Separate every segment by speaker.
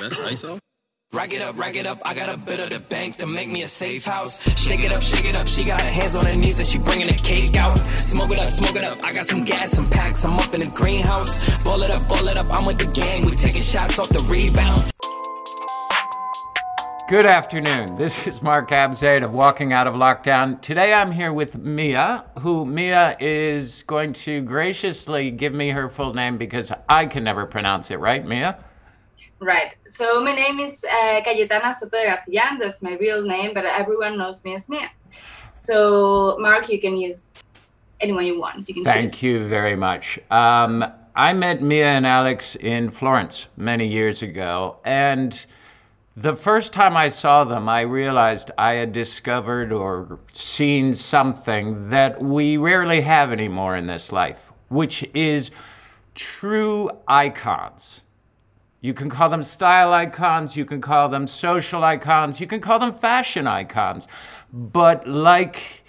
Speaker 1: That's ISO.
Speaker 2: Rack it up, rack it up. I got a bit of the bank to make me a safe house. Shake it up, shake it up. She got her hands on her knees and she bringing the cake out. Smoke it up, smoke it up. I got some gas, some packs. I'm up in the greenhouse. Ball it up, ball it up. I'm with the gang. We taking shots off the rebound.
Speaker 3: Good afternoon. This is Mark Abzade of Walking Out of Lockdown. Today I'm here with Mia, who Mia is going to graciously give me her full name because I can never pronounce it, right, Mia?
Speaker 4: Right. So my name is uh, Cayetana Soto de Garcillan. That's my real name, but everyone knows me as Mia. So Mark, you can use anyone you want. You can
Speaker 3: Thank
Speaker 4: choose.
Speaker 3: you very much. Um, I met Mia and Alex in Florence many years ago, and the first time I saw them, I realized I had discovered or seen something that we rarely have anymore in this life, which is true icons. You can call them style icons, you can call them social icons, you can call them fashion icons. But like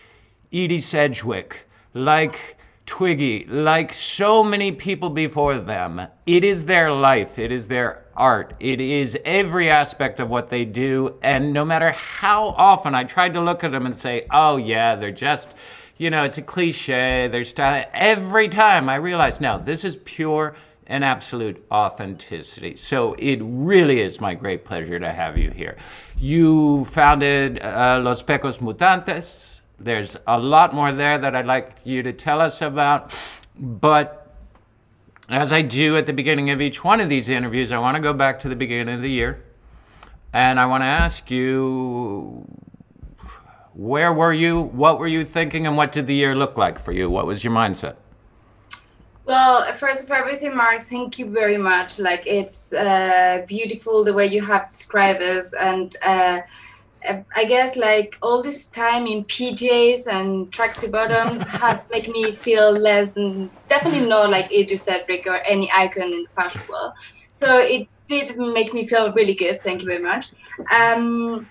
Speaker 3: Edie Sedgwick, like Twiggy, like so many people before them, it is their life, it is their art, it is every aspect of what they do. And no matter how often I tried to look at them and say, oh, yeah, they're just, you know, it's a cliche, they're style. Every time I realized, no, this is pure and absolute authenticity. So it really is my great pleasure to have you here. You founded uh, Los Pecos Mutantes. There's a lot more there that I'd like you to tell us about. But as I do at the beginning of each one of these interviews, I want to go back to the beginning of the year. And I want to ask you where were you? What were you thinking? And what did the year look like for you? What was your mindset?
Speaker 4: Well, first of everything, Mark, thank you very much. Like it's uh, beautiful the way you have described us, and uh, I guess like all this time in PJs and tracksuit bottoms have make me feel less than definitely not like Edie Sedgwick or any icon in the fashion world. So it did make me feel really good. Thank you very much. Um,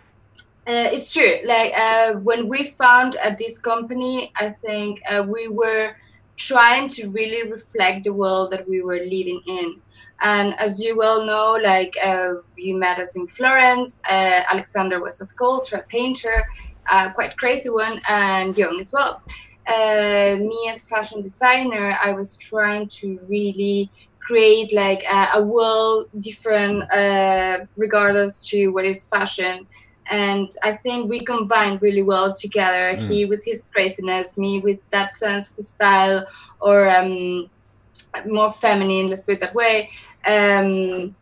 Speaker 4: uh, it's true. Like uh, when we found uh, this company, I think uh, we were trying to really reflect the world that we were living in. And as you well know, like uh, you met us in Florence, uh, Alexander was a sculptor, a painter, uh, quite crazy one, and Young as well. Uh, me as fashion designer, I was trying to really create like a, a world different uh, regardless to what is fashion and I think we combined really well together. Mm. He with his craziness, me with that sense of style or um, more feminine. Let's put it that way. Um,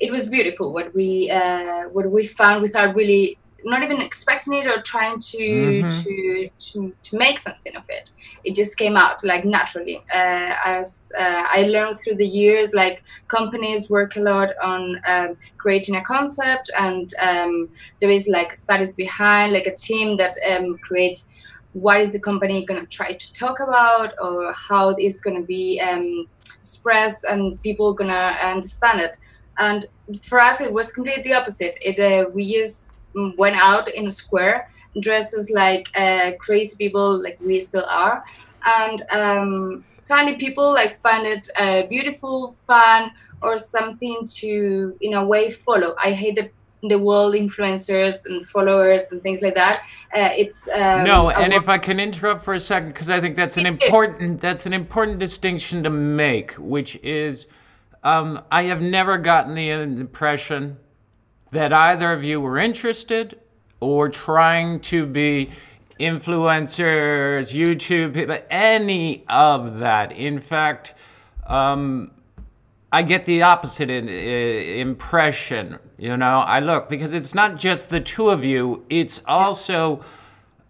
Speaker 4: it was beautiful what we uh, what we found without really not even expecting it or trying to, mm-hmm. to, to to make something of it. It just came out like naturally. Uh, as uh, I learned through the years, like companies work a lot on um, creating a concept, and um, there is like studies behind, like a team that um, create what is the company going to try to talk about or how it's going to be um, expressed and people going to understand it. And for us, it was completely the opposite. It uh, we just went out in a square dressed as like uh, crazy people like we still are. And um, suddenly people like find it uh, beautiful fun or something to in a way follow. I hate the the world influencers and followers and things like that. Uh, it's um,
Speaker 3: no and if i can interrupt for a second because i think that's an important that's an important distinction to make which is um, i have never gotten the impression that either of you were interested or trying to be influencers, YouTube people, any of that. In fact, um, I get the opposite in, impression. You know, I look because it's not just the two of you; it's also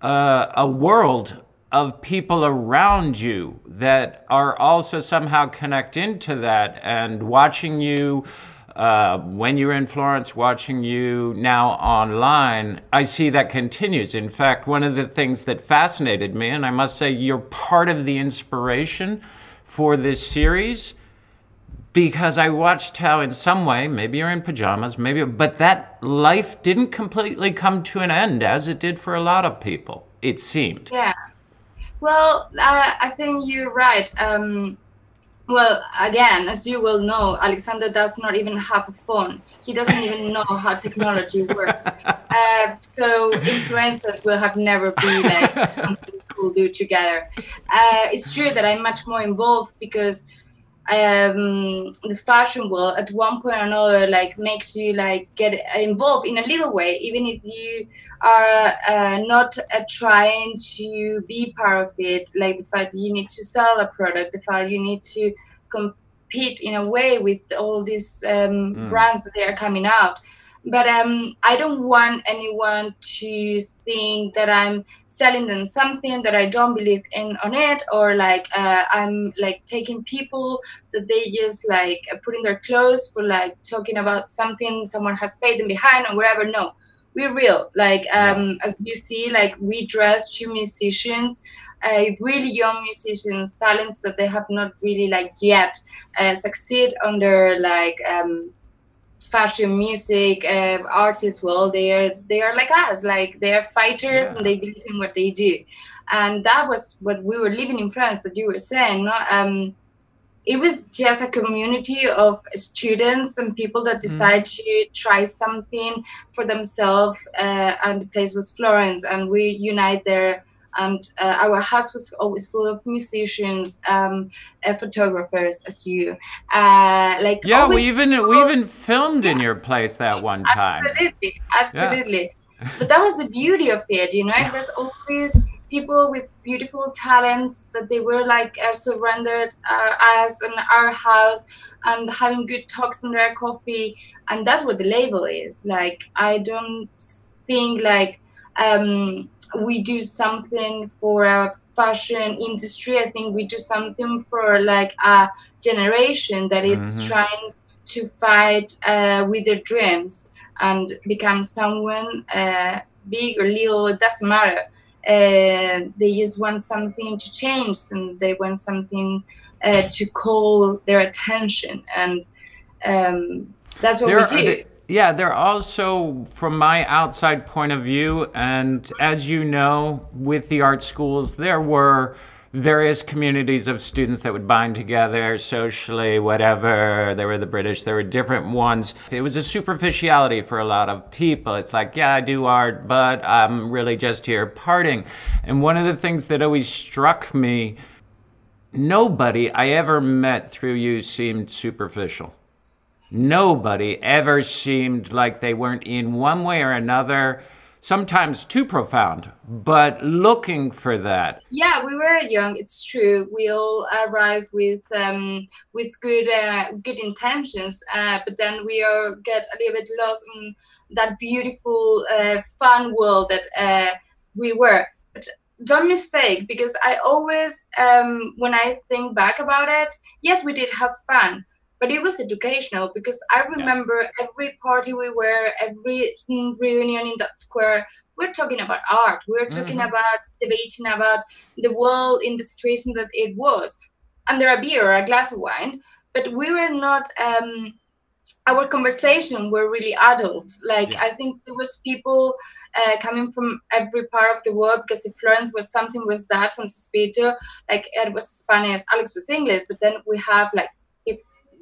Speaker 3: uh, a world of people around you that are also somehow connect into that and watching you uh, when you're in Florence, watching you now online, I see that continues. In fact, one of the things that fascinated me, and I must say you're part of the inspiration for this series, because I watched how, in some way, maybe you're in pajamas, maybe, but that life didn't completely come to an end as it did for a lot of people, it seemed.
Speaker 4: Yeah. Well, uh, I think you're right. Um, well, again, as you will know, Alexander does not even have a phone. He doesn't even know how technology works. Uh, so influencers will have never be like something we'll do together. Uh, it's true that I'm much more involved because um, the fashion world at one point or another like makes you like get involved in a little way even if you are uh, not uh, trying to be part of it like the fact that you need to sell a product the fact you need to compete in a way with all these um, mm. brands that they are coming out but um, I don't want anyone to think that I'm selling them something that I don't believe in on it, or like uh, I'm like taking people that they just like putting their clothes for like talking about something someone has paid them behind or whatever. No, we're real. Like um, as you see, like we dress two musicians. Uh, really young musicians, talents that they have not really like yet uh, succeed under like um, fashion music uh, as well they are they are like us like they are fighters yeah. and they believe in what they do and that was what we were living in france that you were saying no? um, it was just a community of students and people that decided mm. to try something for themselves uh, and the place was florence and we unite there and uh, our house was always full of musicians, um, uh, photographers, as you uh, like.
Speaker 3: Yeah, we even we even filmed in your place that one time.
Speaker 4: Absolutely, absolutely. Yeah. but that was the beauty of it, you know. It was always people with beautiful talents that they were like uh, surrendered uh, us and our house and having good talks and their coffee and that's what the label is like i don't think like um we do something for a fashion industry. I think we do something for like a generation that is mm-hmm. trying to fight uh, with their dreams and become someone uh, big or little. It doesn't matter. Uh, they just want something to change and they want something uh, to call their attention and um, that's what there we do.
Speaker 3: Yeah, they're also, from my outside point of view, and as you know, with the art schools, there were various communities of students that would bind together socially, whatever. There were the British, there were different ones. It was a superficiality for a lot of people. It's like, yeah, I do art, but I'm really just here parting. And one of the things that always struck me nobody I ever met through you seemed superficial nobody ever seemed like they weren't in one way or another sometimes too profound, but looking for that.
Speaker 4: Yeah, we were young. It's true. We all arrive with um, with good uh, good intentions, uh, but then we are get a little bit lost in that beautiful, uh, fun world that uh, we were. But don't mistake, because I always, um, when I think back about it, yes, we did have fun but it was educational because I remember yeah. every party we were, every reunion in that square, we're talking about art. We're talking mm-hmm. about debating about the world in the situation that it was, under a beer or a glass of wine. But we were not. Um, our conversation were really adult. Like yeah. I think there was people uh, coming from every part of the world because if Florence was something was that something to speak to, like it was Spanish, Alex was English, but then we have like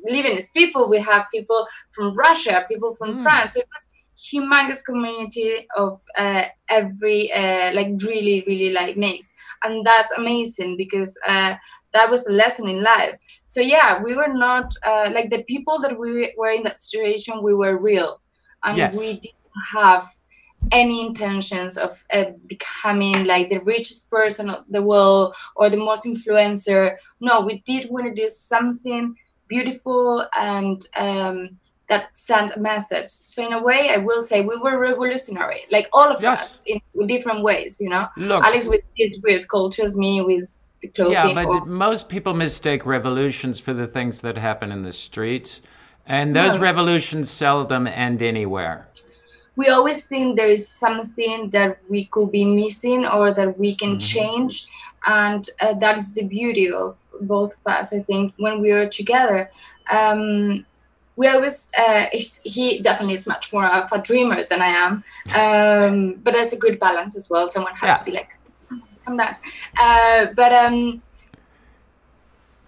Speaker 4: Lebanese people, we have people from Russia, people from mm. France. So it was humongous community of uh, every uh, like really really like mix and that's amazing because uh, that was a lesson in life so yeah we were not uh, like the people that we were in that situation we were real and yes. we didn't have any intentions of uh, becoming like the richest person of the world or the most influencer no we did want to do something beautiful and um, that sent a message. So in a way, I will say we were revolutionary, like all of yes. us in, different ways. You know, Look, Alex with his weird sculptures, me with the clothing.
Speaker 3: Yeah, but or... most people mistake revolutions for the things that happen in the streets, and those no. revolutions seldom end anywhere.
Speaker 4: We always think there is something that we could be missing or that we can mm-hmm. change, and uh, that is the beauty of both of us, I think, when we are together. Um, we always, uh, he definitely is much more of a dreamer than I am, um, but there's a good balance as well. Someone has yeah. to be like, come down. Uh, but um,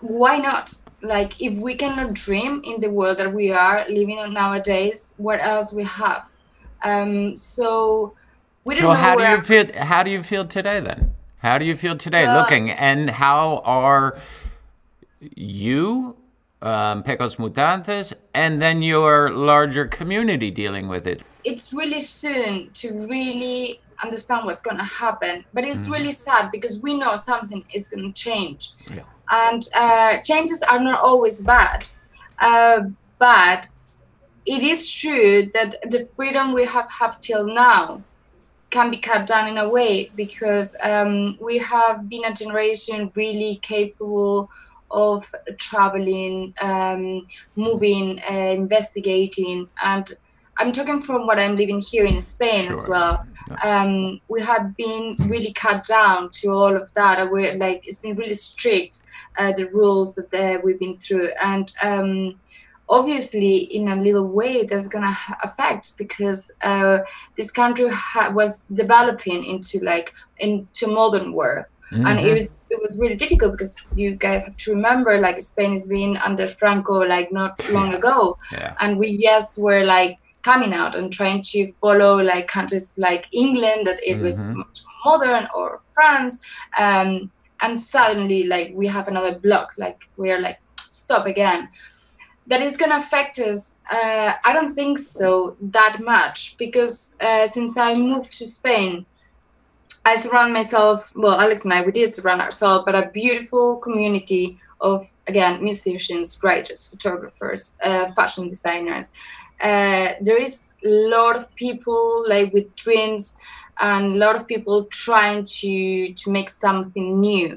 Speaker 4: why not? like if we cannot dream in the world that we are living in nowadays, what else we have? Um, so we don't
Speaker 3: So
Speaker 4: know
Speaker 3: how do you feel? How do you feel today then? How do you feel today,
Speaker 4: Well-
Speaker 3: looking and how are you, um, Pecos Mutantes, and then your larger community dealing with it?
Speaker 4: it's really soon to really understand what's going to happen but it's
Speaker 3: Mm-hmm.
Speaker 4: really sad because we know something is going to change
Speaker 3: Yeah.
Speaker 4: and uh, changes are not always bad uh, but it is true that the freedom we have have till now can be cut down in a way because um, we have been a generation really capable of traveling, um, moving, uh, investigating, and I'm talking from what I'm living here in Spain as
Speaker 3: Sure.
Speaker 4: well. Um, we have been really cut down to all of that. We're like it's been really strict uh, the rules that uh, we've been through, and um, obviously in a little way that's gonna affect because uh, this country ha- was developing into like into modern world. And it was it was really difficult because you guys have to remember like spain has been under franco like not long ago.
Speaker 3: Yeah.
Speaker 4: and we yes were like coming out and trying to follow like countries like england that it was
Speaker 3: Mhm.
Speaker 4: much modern or france. Um, and suddenly like we have another block like we are like stop again that is going to affect us uh, i don't think so that much because uh, since i moved to spain i surround myself well alex and i we did surround ourselves but a beautiful community of again musicians writers photographers uh, fashion designers. Uh, there is a lot of people like with dreams and a lot of people trying to to make something new.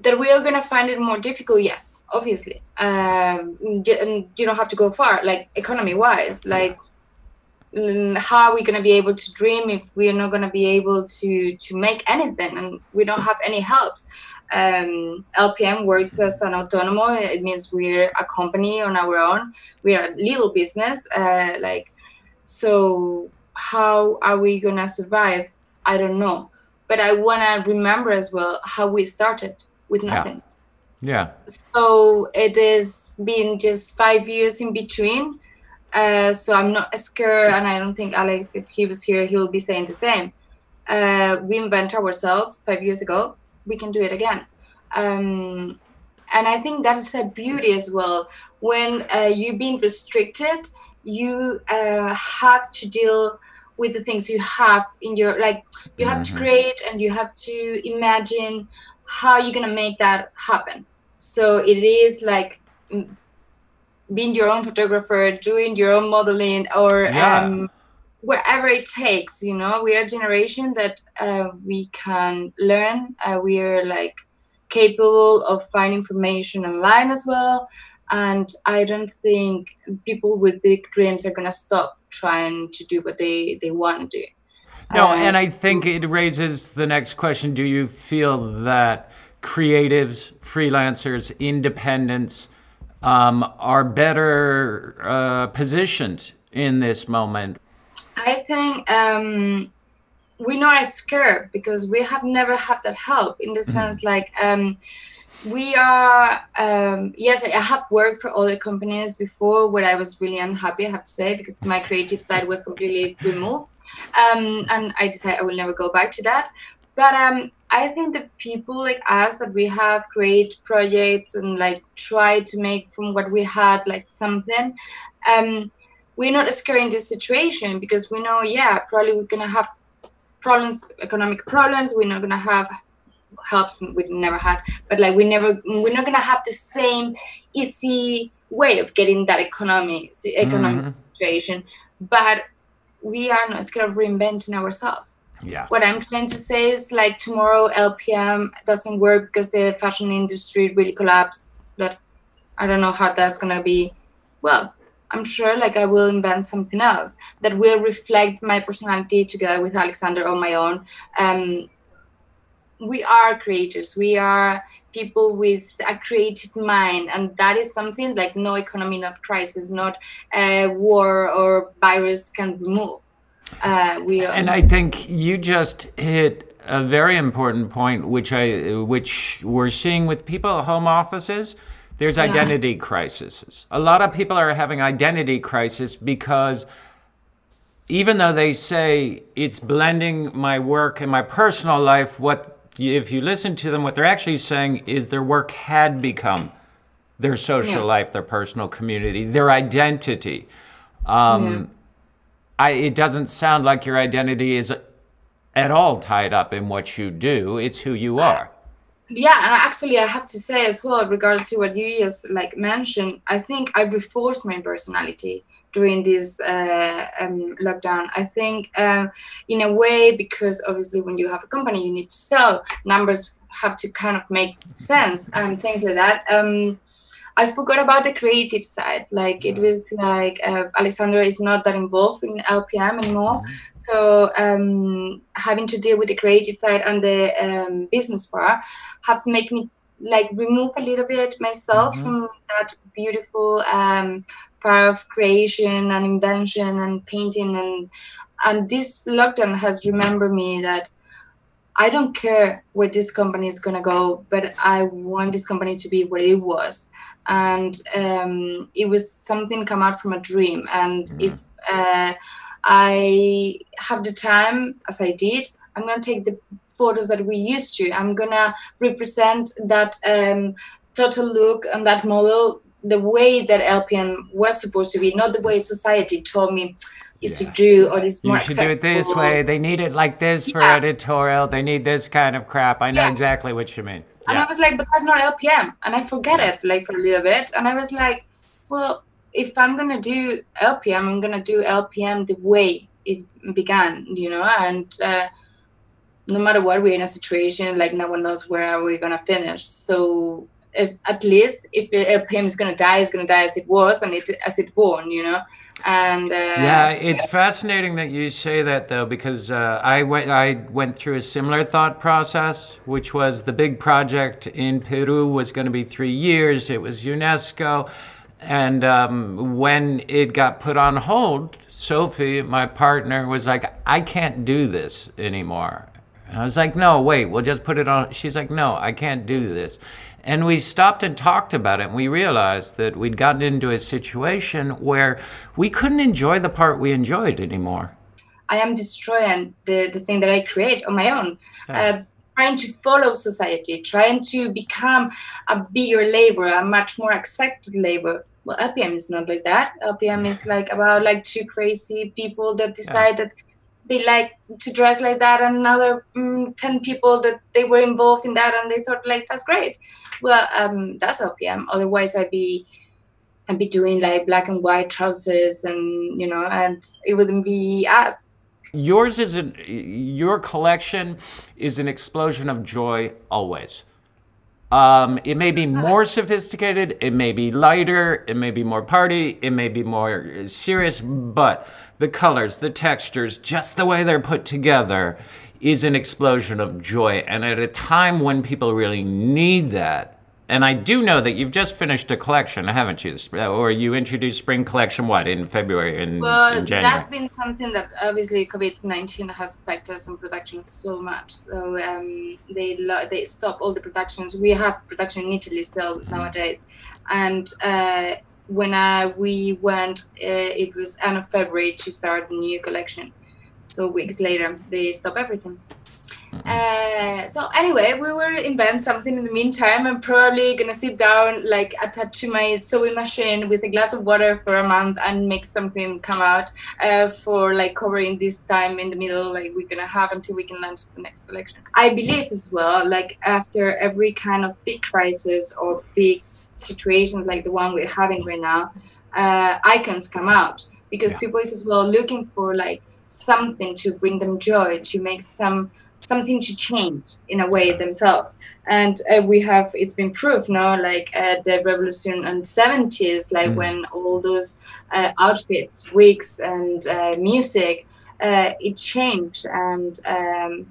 Speaker 4: That we are going to find it more difficult yes obviously um and you don't have to go far like economy wise like how are we going to be able to dream if we're not going to be able to to make anything? And we don't have any helps. Um, lpm works as an autonomo. It means we're a company on our own. We're a little business uh, like so how are we going to survive? I don't know. But i want to remember as well how we started with nothing.
Speaker 3: Yeah.
Speaker 4: So it has been just five years in between uh, so i'm not scared and i don't think alex if he was here he will be saying the same. Uh, we invent ourselves five years ago we can do it again. Um, and i think that's a beauty as well. When uh, you've been restricted you uh, have to deal with the things you have in your like you have to
Speaker 3: Mhm.
Speaker 4: create and you have to imagine how you're gonna make that happen so it is like mm, being your own photographer doing your own modeling or
Speaker 3: Yeah.
Speaker 4: um, wherever it takes you know we are a generation that uh, we can learn uh, we are like capable of finding information online as well and i don't think people with big dreams are going to stop trying to do what they they want to do
Speaker 3: No,
Speaker 4: Uh,
Speaker 3: and I think it raises the next question. Do you feel that creatives, freelancers, independents um, are better uh, positioned in this moment?
Speaker 4: I think um, we're not as scared because we have never had that help in the sense like um, we are um, yes I have worked for other companies before where I was really unhappy I have to say because my creative side was completely removed. Um, and I decided I will never go back to that but um, I think the people like us that we have create projects and like try to make from what we had like something um, we're not scared in this situation because we know yeah probably we're gonna have problems economic problems we're not gonna have helps we never had but like we never we're not gonna have the same easy way of getting that economy economic
Speaker 3: Mhm.
Speaker 4: situation but we are not scared of reinventing ourselves
Speaker 3: Yeah.
Speaker 4: what I'm trying to say is like tomorrow LPM doesn't work because the fashion industry really collapsed. That I don't know how that's gonna be. Well, I'm sure like I will invent something else that will reflect my personality together with Alexander on my own. Um, we are creators. We are people with a creative mind, and that is something like no economy, not crisis, not uh, war or virus can remove. Uh, we are,
Speaker 3: And I think you just hit a very important point, which I, which we're seeing with people at home offices. there's identity crises. A lot of people are having identity crisis because even though they say it's blending my work and my personal life, what if you listen to them, what they're actually saying is their work had become their social yeah. life, their personal community, their identity. Um, yeah. I, it doesn't sound like your identity is at all tied up in what you do. It's who you are.
Speaker 4: Yeah, and actually, I have to say as well, regards to what you just like mentioned, I think I reinforced my personality during this uh, um, lockdown. I think, uh, in a way, because obviously when you have a company, you need to sell. Numbers have to kind of make sense and things like that. Um, I forgot about the creative side. Like it was like uh, Alexandra is not that involved in LPM anymore. Mm-hmm. So um, having to deal with the creative side and the um, business part have made me like remove a little bit myself mm-hmm. from that beautiful um, part of creation and invention and painting and and this lockdown has remembered me that I don't care where this company is gonna go, but I want this company to be what it was, and um, it was something come out from a dream. And mm. if uh, I have the time, as I did, I'm gonna take the photos that we used to. I'm gonna represent that um, total look and that model the way that LPM was supposed to be, not the way society told me you yeah. should do or this
Speaker 3: more You should acceptable. do it this way. They need it like this for yeah. editorial. They need this kind of crap. I know yeah. exactly what you mean.
Speaker 4: And I was like, but that's not LPM. And I forget it like for a little bit. And I was like, well, if I'm gonna do LPM, I'm gonna do LPM the way it began, you know, and uh, no matter what, we're in a situation like no one knows where we're gonna finish. So if, at least if LPM is gonna die, it's gonna die as it was and it as it born, you know. And uh,
Speaker 3: yeah, it's fascinating that you say that though, because uh, I went I went through a similar thought process, which was the big project in Peru was going to be three years. It was UNESCO, and um, when it got put on hold, Sophie, my partner, was like, "I can't do this anymore." And I was like, "No, wait, we'll just put it on." She's like, "No, I can't do this." And we stopped and talked about it, and we realized that we'd gotten into a situation where we couldn't enjoy the part we enjoyed anymore.
Speaker 4: I am destroying the, the thing that I create on my own. Yeah. Uh, trying to follow society, trying to become a bigger labor, a much more accepted labor. Well, LPM is not like that. LPM is like about like two crazy people that decide yeah. that they like to dress like that, and another mm, ten people that they were involved in that, and they thought like that's great well, um, that's LPM. Otherwise, I'd be I'd be doing like black and white trousers, and you know, and it wouldn't be us.
Speaker 3: Yours is an your collection is an explosion of joy always. Um, it may be more sophisticated, it may be lighter, it may be more party, it may be more serious, but the colors, the textures, just the way they're put together is an explosion of joy. And at a time when people really need that, and I do know that you've just finished a collection, haven't you? Or you introduced spring collection, what, in February and
Speaker 4: well,
Speaker 3: in January?
Speaker 4: that's been something that obviously COVID-19 has affected some productions so much. So um, they they stop all the productions. We have production in Italy still mm-hmm. nowadays. And uh, when I, we went, uh, it was end of February to start the new collection. So weeks later, they stop everything. Uh, so anyway, we will invent something in the meantime. I'm probably gonna sit down, like attached to my sewing machine with a glass of water for a month and make something come out uh, for like covering this time in the middle, like we're gonna have until we can launch the next collection. I believe as well, like after every kind of big crisis or big situations like the one we're having right now, uh, icons come out because yeah. people is as well looking for like something to bring them joy, to make some something to change in a way themselves. And uh, we have it's been proved now, like uh, the revolution in the 70s, like mm. when all those uh, outfits, wigs, and uh, music, uh, it changed and. Um,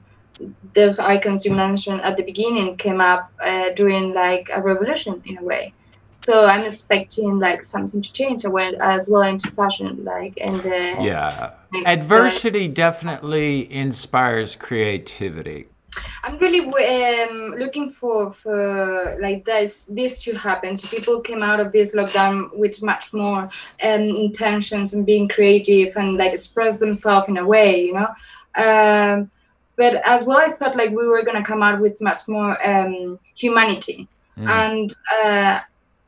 Speaker 4: those icons you mentioned at the beginning came up uh, during like a revolution in a way so I'm expecting like something to change. I went as well into fashion, like and the
Speaker 3: yeah. Adversity definitely inspires creativity.
Speaker 4: I'm really um, looking for for like this this to happen. So people came out of this lockdown with much more um, intentions and being creative and like express themselves in a way, you know. Um, but as well, I thought like we were gonna come out with much more um, humanity, mm. and uh,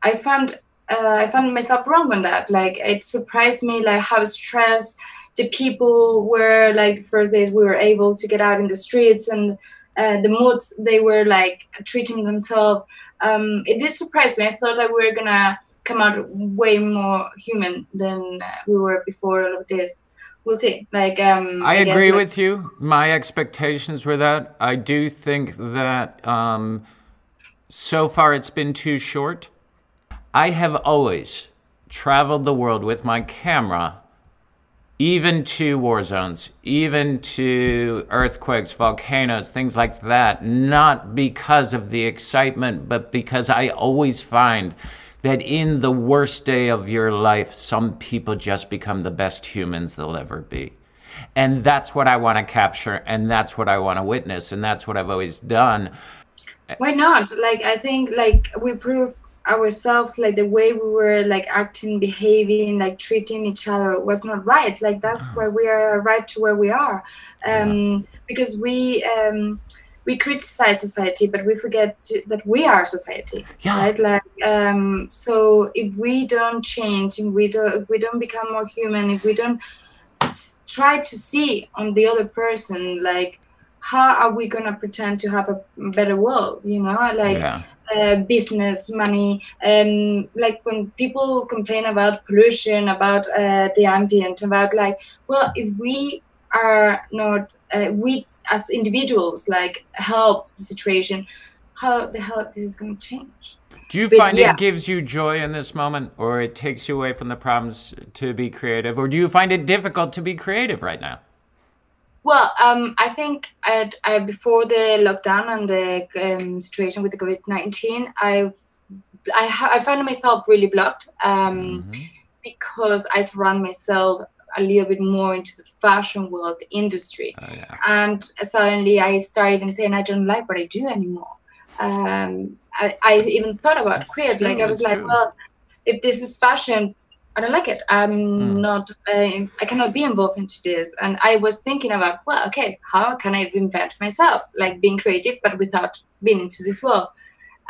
Speaker 4: I found uh, I found myself wrong on that. Like it surprised me like how stressed the people were like the first days we were able to get out in the streets and uh, the moods they were like treating themselves. Um, it did surprise me. I thought that we were gonna come out way more human than uh, we were before all of this. We'll see. Like um,
Speaker 3: I, I agree guess, with you. My expectations were that. I do think that um, so far it's been too short. I have always traveled the world with my camera even to war zones, even to earthquakes, volcanoes, things like that, not because of the excitement, but because I always find that in the worst day of your life, some people just become the best humans they'll ever be. And that's what I want to capture, and that's what I want to witness, and that's what I've always done.
Speaker 4: Why not? Like, I think, like, we prove ourselves like the way we were like acting behaving like treating each other was not right like that's uh-huh. why we are right to where we are um yeah. because we um we criticize society but we forget to, that we are society yeah. right like um so if we don't change if we don't if we don't become more human if we don't try to see on the other person like how are we gonna pretend to have a better world you know like yeah uh, business money. Um like when people complain about pollution about uh, the ambient about like well if we are not uh, we as individuals like help the situation how the hell this is going to change?
Speaker 3: Do you but find yeah. it gives you joy in this moment or it takes you away from the problems to be creative? Or do you find it difficult to be creative right now
Speaker 4: well, um, I think I, I, before the lockdown and the um, situation with the COVID nineteen, I I, I found myself really blocked um, mm-hmm. because I surround myself a little bit more into the fashion world, the industry, oh, yeah. and suddenly I started even saying I don't like what I do anymore. Um, I, I, even thought about quit. Like I was like, true. well, if this is fashion, I don't like it. I'm mm. not. Uh, I cannot be involved into this. And I was thinking about, well, okay, how can I reinvent myself, like being creative, but without being into this world?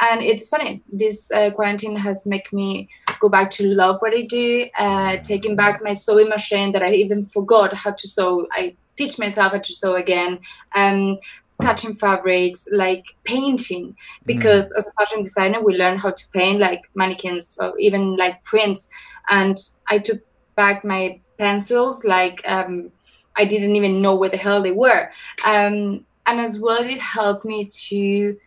Speaker 4: And it's funny. This uh, quarantine has made me go back to love what I do. Uh, taking back my sewing machine that I even forgot how to sew. I teach myself how to sew again. Um, touching fabrics, like painting, because mm. as a fashion designer, we learn how to paint like mannequins or even like prints and I took back my pencils like um, I didn't even know where the hell they were. Um, and as well, it helped me to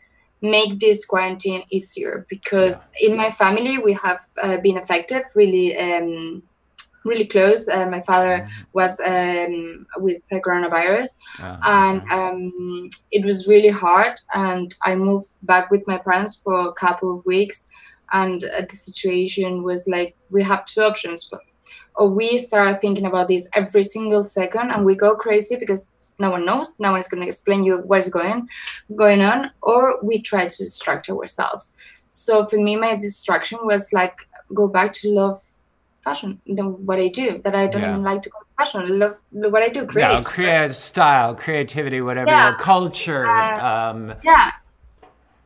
Speaker 4: make this quarantine easier because yeah. in my family we have uh, been affected really um, really close uh, my father mm-hmm. was um, with the coronavirus uh-huh. and um, it was really hard and i moved back with my parents for a couple of weeks and uh, the situation was like we have two options but or we start thinking about this every single second and we go crazy because no one knows no one is going to explain you what is going going on or we try to distract ourselves so for me my distraction was like go back to love fashion what i do that i don't yeah. like to go fashion love, love what i do create
Speaker 3: yeah, create style creativity whatever yeah. culture
Speaker 4: um, yeah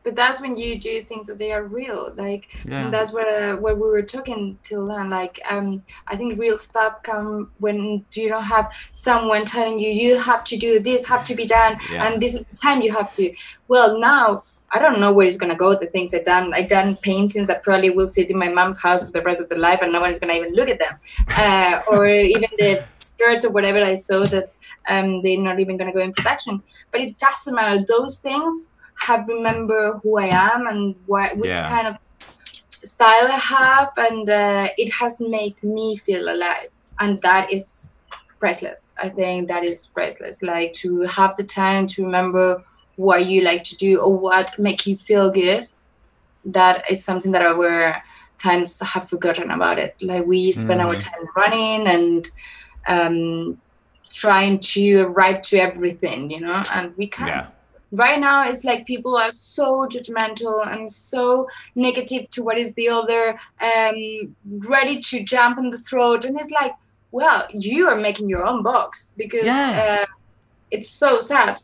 Speaker 4: but that's when you do things that they are real like yeah. that's what uh, what we were talking till then like um i think real stuff come when you don't have someone telling you you have to do this have to be done yeah. and this is the time you have to well now I don't know where it's gonna go. The things I done, I done paintings that probably will sit in my mom's house for the rest of the life, and no one is gonna even look at them. Uh, or even the skirts or whatever I saw that um, they're not even gonna go in production. But it doesn't matter. Those things have remember who I am and what which yeah. kind of style I have, and uh, it has made me feel alive, and that is priceless. I think that is priceless. Like to have the time to remember what you like to do or what make you feel good. That is something that our times have forgotten about it. Like we spend mm-hmm. our time running and um, trying to arrive to everything, you know, and we can't. Yeah right now it's like people are so judgmental and so negative to what is the other um, ready to jump on the throat. And it's like well you are making your own box because
Speaker 3: Yeah.
Speaker 4: uh, it's so sad.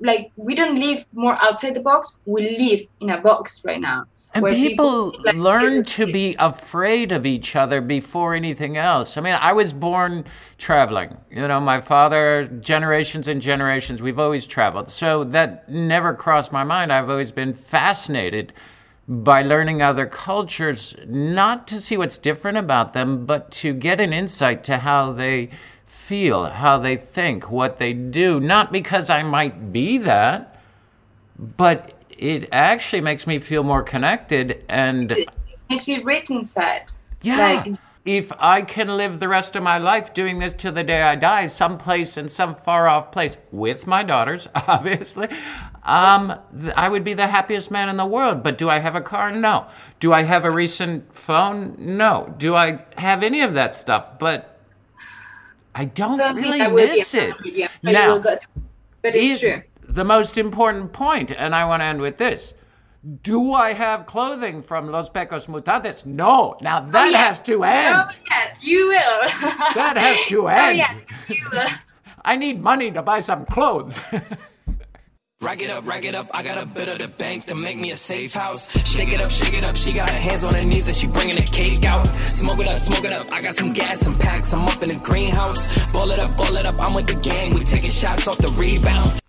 Speaker 4: Like we don't live more outside the box. We live in a box right now
Speaker 3: And
Speaker 4: where
Speaker 3: people,
Speaker 4: like,
Speaker 3: learn to be afraid of each other before anything else. I mean, I was born traveling. You know, my father, generations and generations, we've always traveled. So that never crossed my mind. I've always been fascinated by learning other cultures, not to see what's different about them, but to get an insight to how they feel, how they think, what they do. Not because I might be that, but it actually makes me feel more connected and
Speaker 4: makes you rich inside
Speaker 3: yeah.
Speaker 4: Like
Speaker 3: if i can live the rest of my life doing this till the day i die someplace in some far off place with my daughters obviously um, i would be the happiest man in the world. But do i have a car? No. Do i have a recent phone? No. Do i have any of that stuff? But i don't
Speaker 4: something
Speaker 3: really
Speaker 4: that
Speaker 3: miss it.
Speaker 4: so
Speaker 3: now
Speaker 4: but it's true
Speaker 3: the most important point, and I want to end with this. Do I have clothing from Los Pecos Mutantes? No. Now oh, that
Speaker 4: Oh, yeah.
Speaker 3: has to end.
Speaker 4: Oh, yeah, you will.
Speaker 3: That has to
Speaker 4: oh,
Speaker 3: end.
Speaker 4: Oh, yeah, you will.
Speaker 3: I need money to buy some clothes.
Speaker 2: Rack it up, rack it up. I got a bit of the bank to make me a safe house. Shake it up, shake it up. She got her hands on her knees and she bringing the cake out. Smoke it up, smoke it up. I got some gas, some packs. I'm up in the greenhouse. Ball it up, ball it up. I'm with the gang. We taking shots off the rebound.